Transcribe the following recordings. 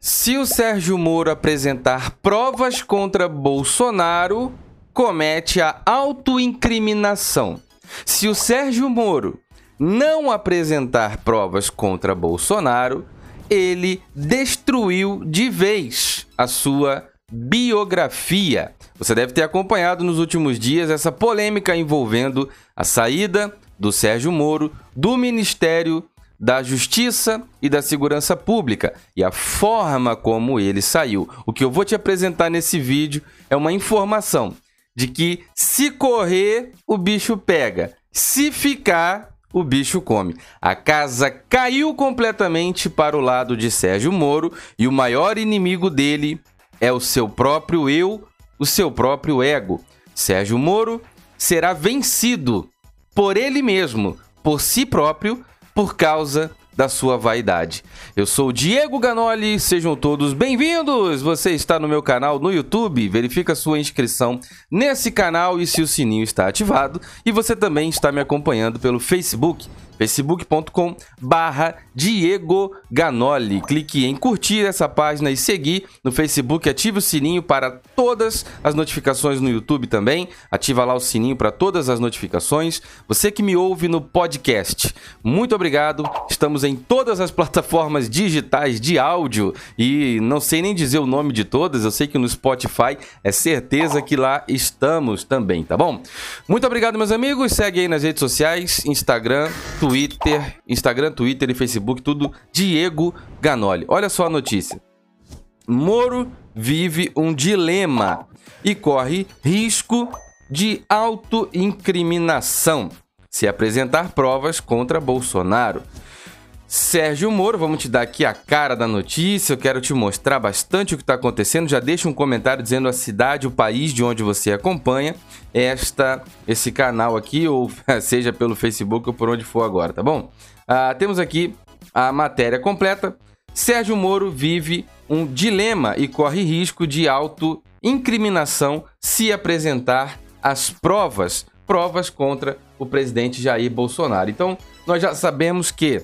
Se o Sérgio Moro apresentar provas contra Bolsonaro, comete a autoincriminação. Se o Sérgio Moro não apresentar provas contra Bolsonaro, ele destruiu de vez a sua biografia. Você deve ter acompanhado nos últimos dias essa polêmica envolvendo a saída do Sérgio Moro do Ministério da Justiça e da Segurança Pública e a forma como ele saiu. O que eu vou te apresentar nesse vídeo é uma informação de que se correr, o bicho pega. Se ficar, o bicho come. A casa caiu completamente para o lado de Sérgio Moro e o maior inimigo dele é o seu próprio eu, o seu próprio ego. Sérgio Moro será vencido por ele mesmo, por si próprio, por causa da sua vaidade. Eu sou Diego Ganoli, sejam todos bem-vindos! Você está no meu canal no YouTube, verifica sua inscrição nesse canal e se o sininho está ativado. E você também está me acompanhando pelo Facebook facebook.com barra Diego Ganoli. Clique em curtir essa página e seguir no Facebook. Ative o sininho para todas as notificações no YouTube também. Ativa lá o sininho para todas as notificações. Você que me ouve no podcast, muito obrigado. Estamos em todas as plataformas digitais de áudio e não sei nem dizer o nome de todas. Eu sei que no Spotify é certeza que lá estamos também, tá bom? Muito obrigado, meus amigos. Segue aí nas redes sociais, Instagram, Twitter Twitter, Instagram, Twitter e Facebook, tudo Diego Ganoli. Olha só a notícia. Moro vive um dilema e corre risco de autoincriminação se apresentar provas contra Bolsonaro. Sérgio Moro, vamos te dar aqui a cara da notícia. Eu quero te mostrar bastante o que está acontecendo. Já deixa um comentário dizendo a cidade, o país de onde você acompanha esta, esse canal aqui, ou seja pelo Facebook ou por onde for agora, tá bom? Ah, temos aqui a matéria completa. Sérgio Moro vive um dilema e corre risco de auto-incriminação se apresentar as provas, provas contra o presidente Jair Bolsonaro. Então, nós já sabemos que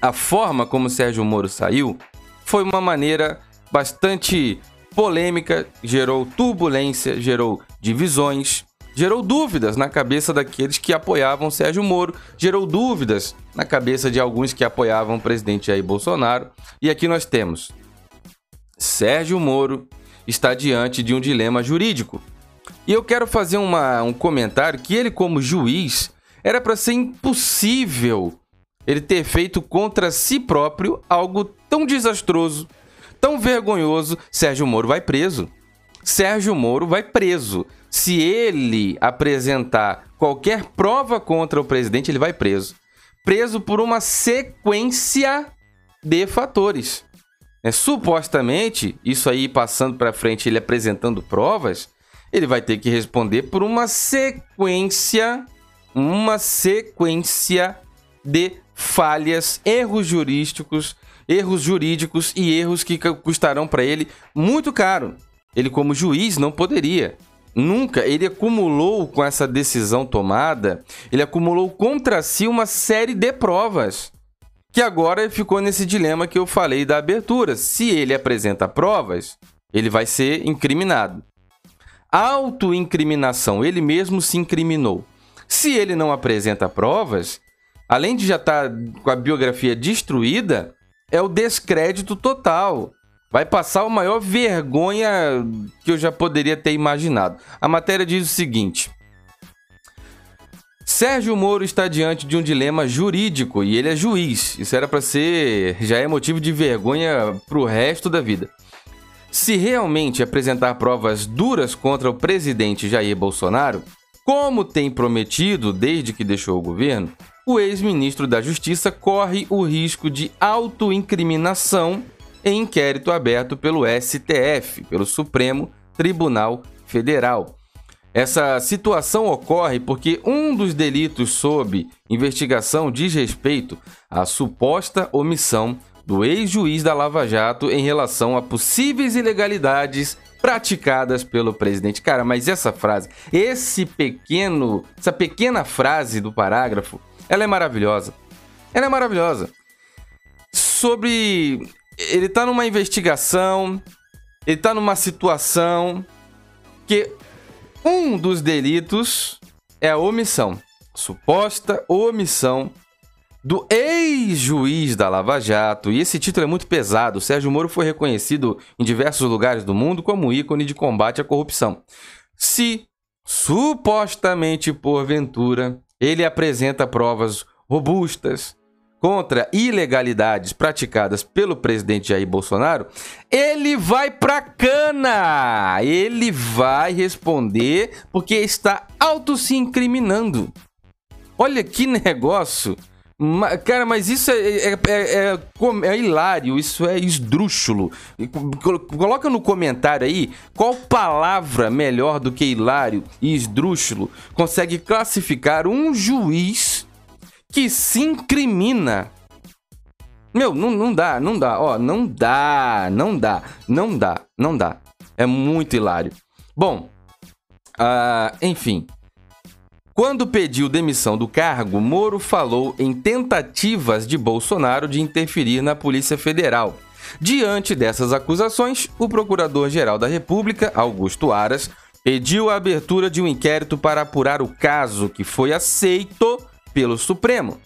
a forma como Sérgio Moro saiu foi uma maneira bastante polêmica, gerou turbulência, gerou divisões, gerou dúvidas na cabeça daqueles que apoiavam Sérgio Moro, gerou dúvidas na cabeça de alguns que apoiavam o presidente Jair Bolsonaro. E aqui nós temos Sérgio Moro está diante de um dilema jurídico. E eu quero fazer uma, um comentário que ele, como juiz, era para ser impossível ele ter feito contra si próprio algo tão desastroso, tão vergonhoso. Sérgio Moro vai preso. Sérgio Moro vai preso. Se ele apresentar qualquer prova contra o presidente, ele vai preso. Preso por uma sequência de fatores. É, supostamente, isso aí passando para frente, ele apresentando provas, ele vai ter que responder por uma sequência, uma sequência de falhas, erros jurídicos, erros jurídicos e erros que custarão para ele muito caro. Ele, como juiz, não poderia. Nunca. Ele acumulou com essa decisão tomada, ele acumulou contra si uma série de provas. Que agora ficou nesse dilema que eu falei da abertura. Se ele apresenta provas, ele vai ser incriminado. Autoincriminação, ele mesmo se incriminou. Se ele não apresenta provas, além de já estar tá com a biografia destruída, é o descrédito total. Vai passar a maior vergonha que eu já poderia ter imaginado. A matéria diz o seguinte: Sérgio Moro está diante de um dilema jurídico e ele é juiz. Isso era para ser, já é motivo de vergonha para o resto da vida. Se realmente apresentar provas duras contra o presidente Jair Bolsonaro, como tem prometido desde que deixou o governo, o ex-ministro da Justiça corre o risco de autoincriminação em inquérito aberto pelo STF, pelo Supremo Tribunal Federal. Essa situação ocorre porque um dos delitos sob investigação diz respeito à suposta omissão do ex-juiz da Lava Jato em relação a possíveis ilegalidades praticadas pelo presidente. Cara, mas essa frase, esse pequeno, essa pequena frase do parágrafo ela é maravilhosa. Ela é maravilhosa. Sobre ele tá numa investigação, ele tá numa situação que um dos delitos é a omissão, suposta omissão do ex-juiz da Lava Jato, e esse título é muito pesado. Sérgio Moro foi reconhecido em diversos lugares do mundo como ícone de combate à corrupção. Se, supostamente porventura, ele apresenta provas robustas contra ilegalidades praticadas pelo presidente Jair Bolsonaro, ele vai pra cana! Ele vai responder porque está auto se incriminando. Olha que negócio Cara, mas isso é, é, é, é, é hilário, isso é esdrúxulo. Coloca no comentário aí qual palavra melhor do que hilário e esdrúxulo consegue classificar um juiz que se incrimina. Meu, não, não dá, não dá, ó, não dá, não dá, não dá, não dá. É muito hilário. Bom, uh, enfim. Quando pediu demissão do cargo, Moro falou em tentativas de Bolsonaro de interferir na Polícia Federal. Diante dessas acusações, o Procurador-Geral da República, Augusto Aras, pediu a abertura de um inquérito para apurar o caso, que foi aceito pelo Supremo.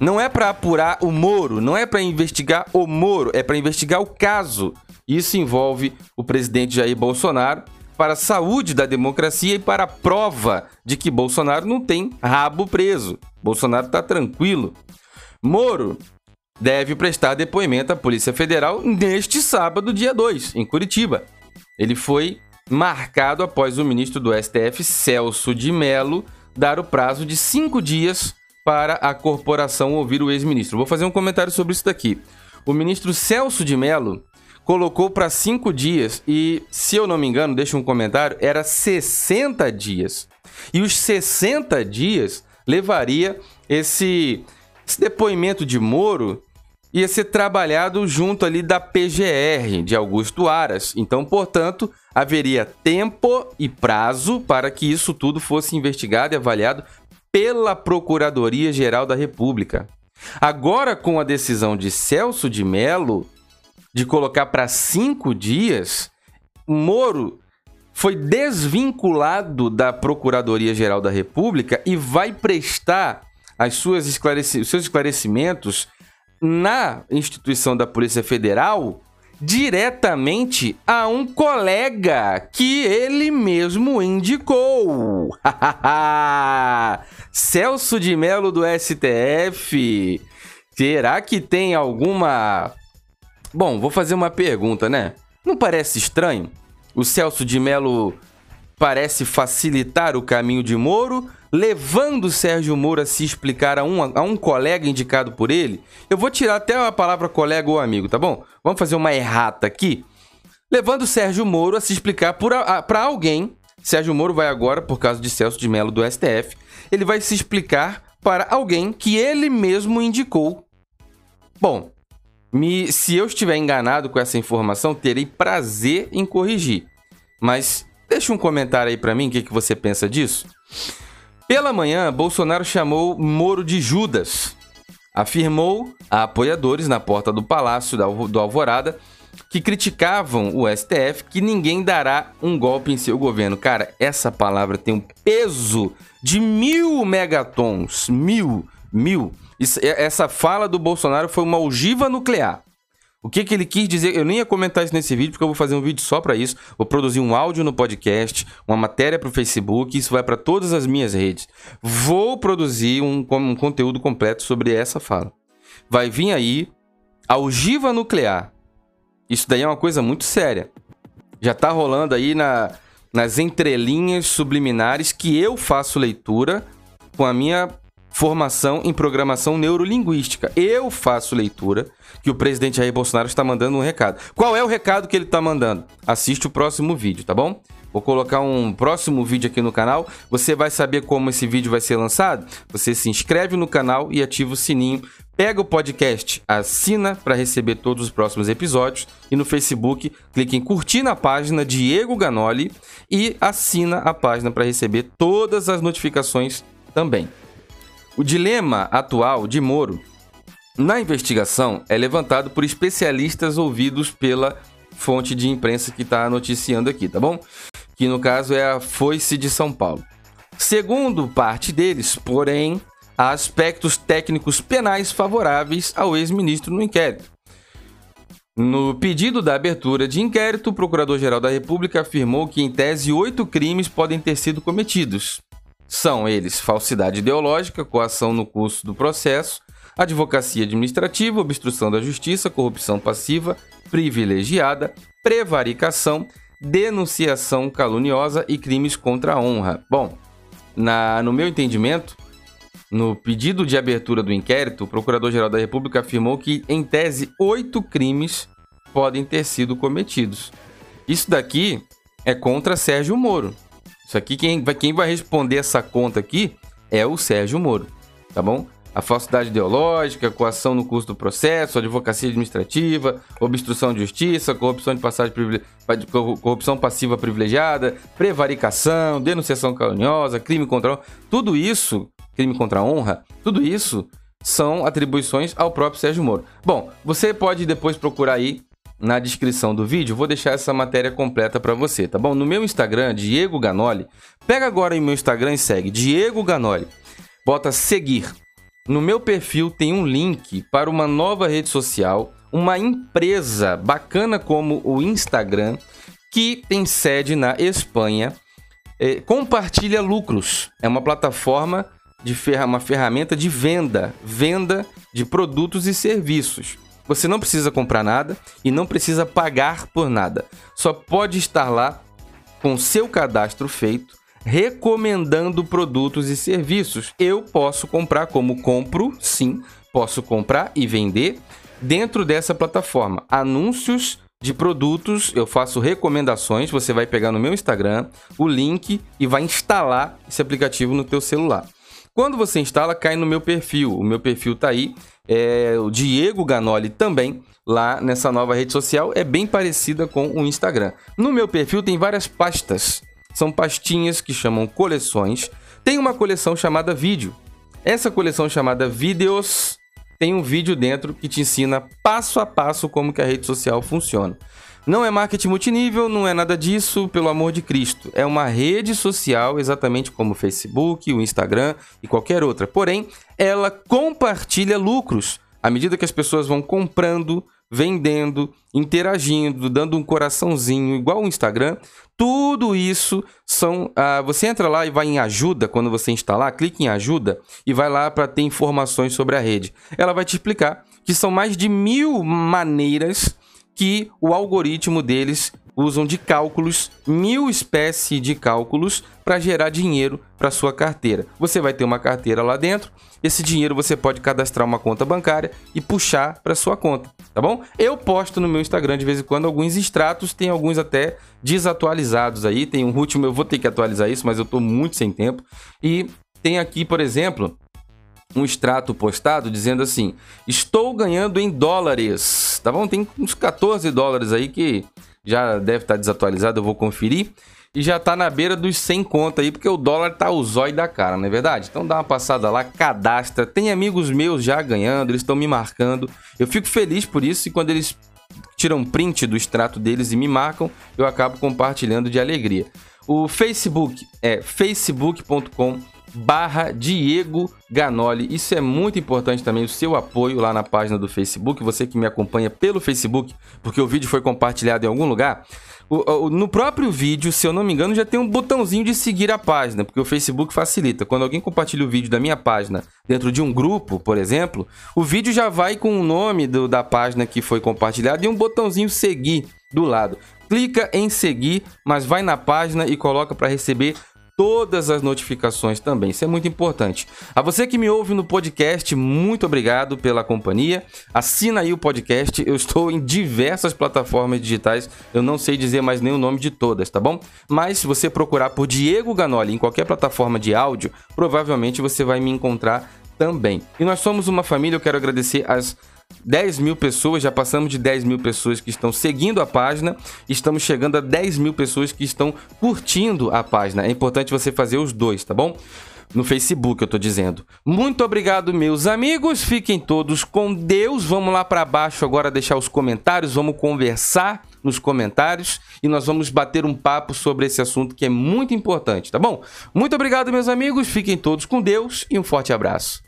Não é para apurar o Moro, não é para investigar o Moro, é para investigar o caso. Isso envolve o presidente Jair Bolsonaro para a saúde da democracia e para a prova de que Bolsonaro não tem rabo preso. Bolsonaro está tranquilo. Moro deve prestar depoimento à Polícia Federal neste sábado, dia 2, em Curitiba. Ele foi marcado após o ministro do STF, Celso de Mello, dar o prazo de cinco dias para a corporação ouvir o ex-ministro. Vou fazer um comentário sobre isso daqui. O ministro Celso de Mello colocou para cinco dias e, se eu não me engano, deixa um comentário, era 60 dias. E os 60 dias levaria esse, esse depoimento de Moro ia ser trabalhado junto ali da PGR de Augusto Aras. Então, portanto, haveria tempo e prazo para que isso tudo fosse investigado e avaliado pela Procuradoria Geral da República. Agora, com a decisão de Celso de Mello, de colocar para cinco dias, Moro foi desvinculado da Procuradoria-Geral da República e vai prestar as suas esclareci seus esclarecimentos na instituição da Polícia Federal diretamente a um colega que ele mesmo indicou. Celso de Mello do STF. Será que tem alguma Bom, vou fazer uma pergunta, né? Não parece estranho? O Celso de Mello parece facilitar o caminho de Moro, levando Sérgio Moro a se explicar a um, a um colega indicado por ele? Eu vou tirar até a palavra colega ou amigo, tá bom? Vamos fazer uma errata aqui. Levando o Sérgio Moro a se explicar para alguém. Sérgio Moro vai agora, por causa de Celso de Mello do STF, ele vai se explicar para alguém que ele mesmo indicou. Bom, me, se eu estiver enganado com essa informação, terei prazer em corrigir. Mas deixa um comentário aí para mim, o que, que você pensa disso? Pela manhã, Bolsonaro chamou Moro de Judas. Afirmou a apoiadores na porta do Palácio do Alvorada que criticavam o STF que ninguém dará um golpe em seu governo. Cara, essa palavra tem um peso de mil megatons. Mil, mil. Isso, essa fala do Bolsonaro foi uma ogiva nuclear. O que, que ele quis dizer? Eu nem ia comentar isso nesse vídeo, porque eu vou fazer um vídeo só para isso. Vou produzir um áudio no podcast, uma matéria para o Facebook, isso vai para todas as minhas redes. Vou produzir um, um conteúdo completo sobre essa fala. Vai vir aí a ogiva nuclear. Isso daí é uma coisa muito séria. Já tá rolando aí na, nas entrelinhas subliminares que eu faço leitura com a minha formação em programação neurolinguística. Eu faço leitura que o presidente Jair Bolsonaro está mandando um recado. Qual é o recado que ele está mandando? Assiste o próximo vídeo, tá bom? Vou colocar um próximo vídeo aqui no canal. Você vai saber como esse vídeo vai ser lançado? Você se inscreve no canal e ativa o sininho. Pega o podcast, assina para receber todos os próximos episódios. E no Facebook, clique em curtir na página Diego Ganoli e assina a página para receber todas as notificações também. O dilema atual de Moro Na investigação, é levantado por especialistas ouvidos pela fonte de imprensa que está noticiando aqui, tá bom? Que no caso é a Foice de São Paulo. Segundo parte deles, porém, há aspectos técnicos penais favoráveis ao ex-ministro no inquérito. No pedido da abertura de inquérito, o Procurador-Geral da República afirmou que, em tese, oito crimes podem ter sido cometidos. São eles falsidade ideológica, coação no curso do processo, advocacia administrativa, obstrução da justiça, corrupção passiva, privilegiada, prevaricação, denunciação caluniosa e crimes contra a honra. Bom, na, no meu entendimento, no pedido de abertura do inquérito, o Procurador-Geral da República afirmou que, em tese, oito crimes podem ter sido cometidos. Isso daqui é contra Sérgio Moro. Isso aqui, quem vai, quem vai responder essa conta aqui é o Sérgio Moro, tá bom? a falsidade ideológica, coação no curso do processo, advocacia administrativa, obstrução de justiça, corrupção de passagem corrupção passiva privilegiada, prevaricação, denunciação caluniosa, crime contra tudo isso, crime contra a honra, tudo isso são atribuições ao próprio Sérgio Moro. Bom, você pode depois procurar aí na descrição do vídeo, vou deixar essa matéria completa para você, tá bom? No meu Instagram, Diego Ganoli, pega agora em meu Instagram e segue Diego Ganoli. Bota seguir no meu perfil tem um link para uma nova rede social, uma empresa bacana como o Instagram, que tem sede na Espanha. É, compartilha lucros. É uma plataforma de ferra uma ferramenta de venda, venda de produtos e serviços. Você não precisa comprar nada e não precisa pagar por nada. Só pode estar lá com seu cadastro feito recomendando produtos e serviços. Eu posso comprar como compro, sim, posso comprar e vender dentro dessa plataforma. Anúncios de produtos, eu faço recomendações, você vai pegar no meu Instagram o link e vai instalar esse aplicativo no teu celular. Quando você instala, cai no meu perfil. O meu perfil tá aí, é o Diego Ganoli também, lá nessa nova rede social, é bem parecida com o Instagram. No meu perfil tem várias pastas são pastinhas que chamam coleções. Tem uma coleção chamada vídeo. Essa coleção chamada vídeos tem um vídeo dentro que te ensina passo a passo como que a rede social funciona. Não é marketing multinível, não é nada disso, pelo amor de Cristo. É uma rede social exatamente como o Facebook, o Instagram e qualquer outra. Porém, ela compartilha lucros à medida que as pessoas vão comprando, vendendo, interagindo, dando um coraçãozinho igual o Instagram, tudo isso são. Uh, você entra lá e vai em ajuda quando você instalar, clique em ajuda e vai lá para ter informações sobre a rede. Ela vai te explicar que são mais de mil maneiras que o algoritmo deles usam de cálculos, mil espécies de cálculos para gerar dinheiro para sua carteira. Você vai ter uma carteira lá dentro, esse dinheiro você pode cadastrar uma conta bancária e puxar para sua conta, tá bom? Eu posto no meu Instagram de vez em quando alguns extratos, tem alguns até desatualizados aí, tem um último, eu vou ter que atualizar isso, mas eu estou muito sem tempo. E tem aqui, por exemplo, um extrato postado dizendo assim: "Estou ganhando em dólares". Tá bom? Tem uns 14 dólares aí que já deve estar desatualizado, eu vou conferir. E já tá na beira dos 100 conto aí, porque o dólar tá o zóio da cara, não é verdade? Então dá uma passada lá, cadastra. Tem amigos meus já ganhando, eles estão me marcando. Eu fico feliz por isso e quando eles tiram print do extrato deles e me marcam, eu acabo compartilhando de alegria. O Facebook é facebook.com barra Diego Ganoli. Isso é muito importante também, o seu apoio lá na página do Facebook, você que me acompanha pelo Facebook, porque o vídeo foi compartilhado em algum lugar. O, o, no próprio vídeo, se eu não me engano, já tem um botãozinho de seguir a página, porque o Facebook facilita. Quando alguém compartilha o vídeo da minha página dentro de um grupo, por exemplo, o vídeo já vai com o nome do, da página que foi compartilhado e um botãozinho seguir do lado. Clica em seguir, mas vai na página e coloca para receber todas as notificações também. Isso é muito importante. A você que me ouve no podcast, muito obrigado pela companhia. Assina aí o podcast. Eu estou em diversas plataformas digitais. Eu não sei dizer mais nem o nome de todas, tá bom? Mas se você procurar por Diego Ganoli em qualquer plataforma de áudio, provavelmente você vai me encontrar também. E nós somos uma família. Eu quero agradecer as 10 mil pessoas, já passamos de 10 mil pessoas que estão seguindo a página, estamos chegando a 10 mil pessoas que estão curtindo a página. É importante você fazer os dois, tá bom? No Facebook, eu tô dizendo. Muito obrigado, meus amigos. Fiquem todos com Deus. Vamos lá para baixo agora deixar os comentários. Vamos conversar nos comentários e nós vamos bater um papo sobre esse assunto que é muito importante, tá bom? Muito obrigado, meus amigos. Fiquem todos com Deus e um forte abraço.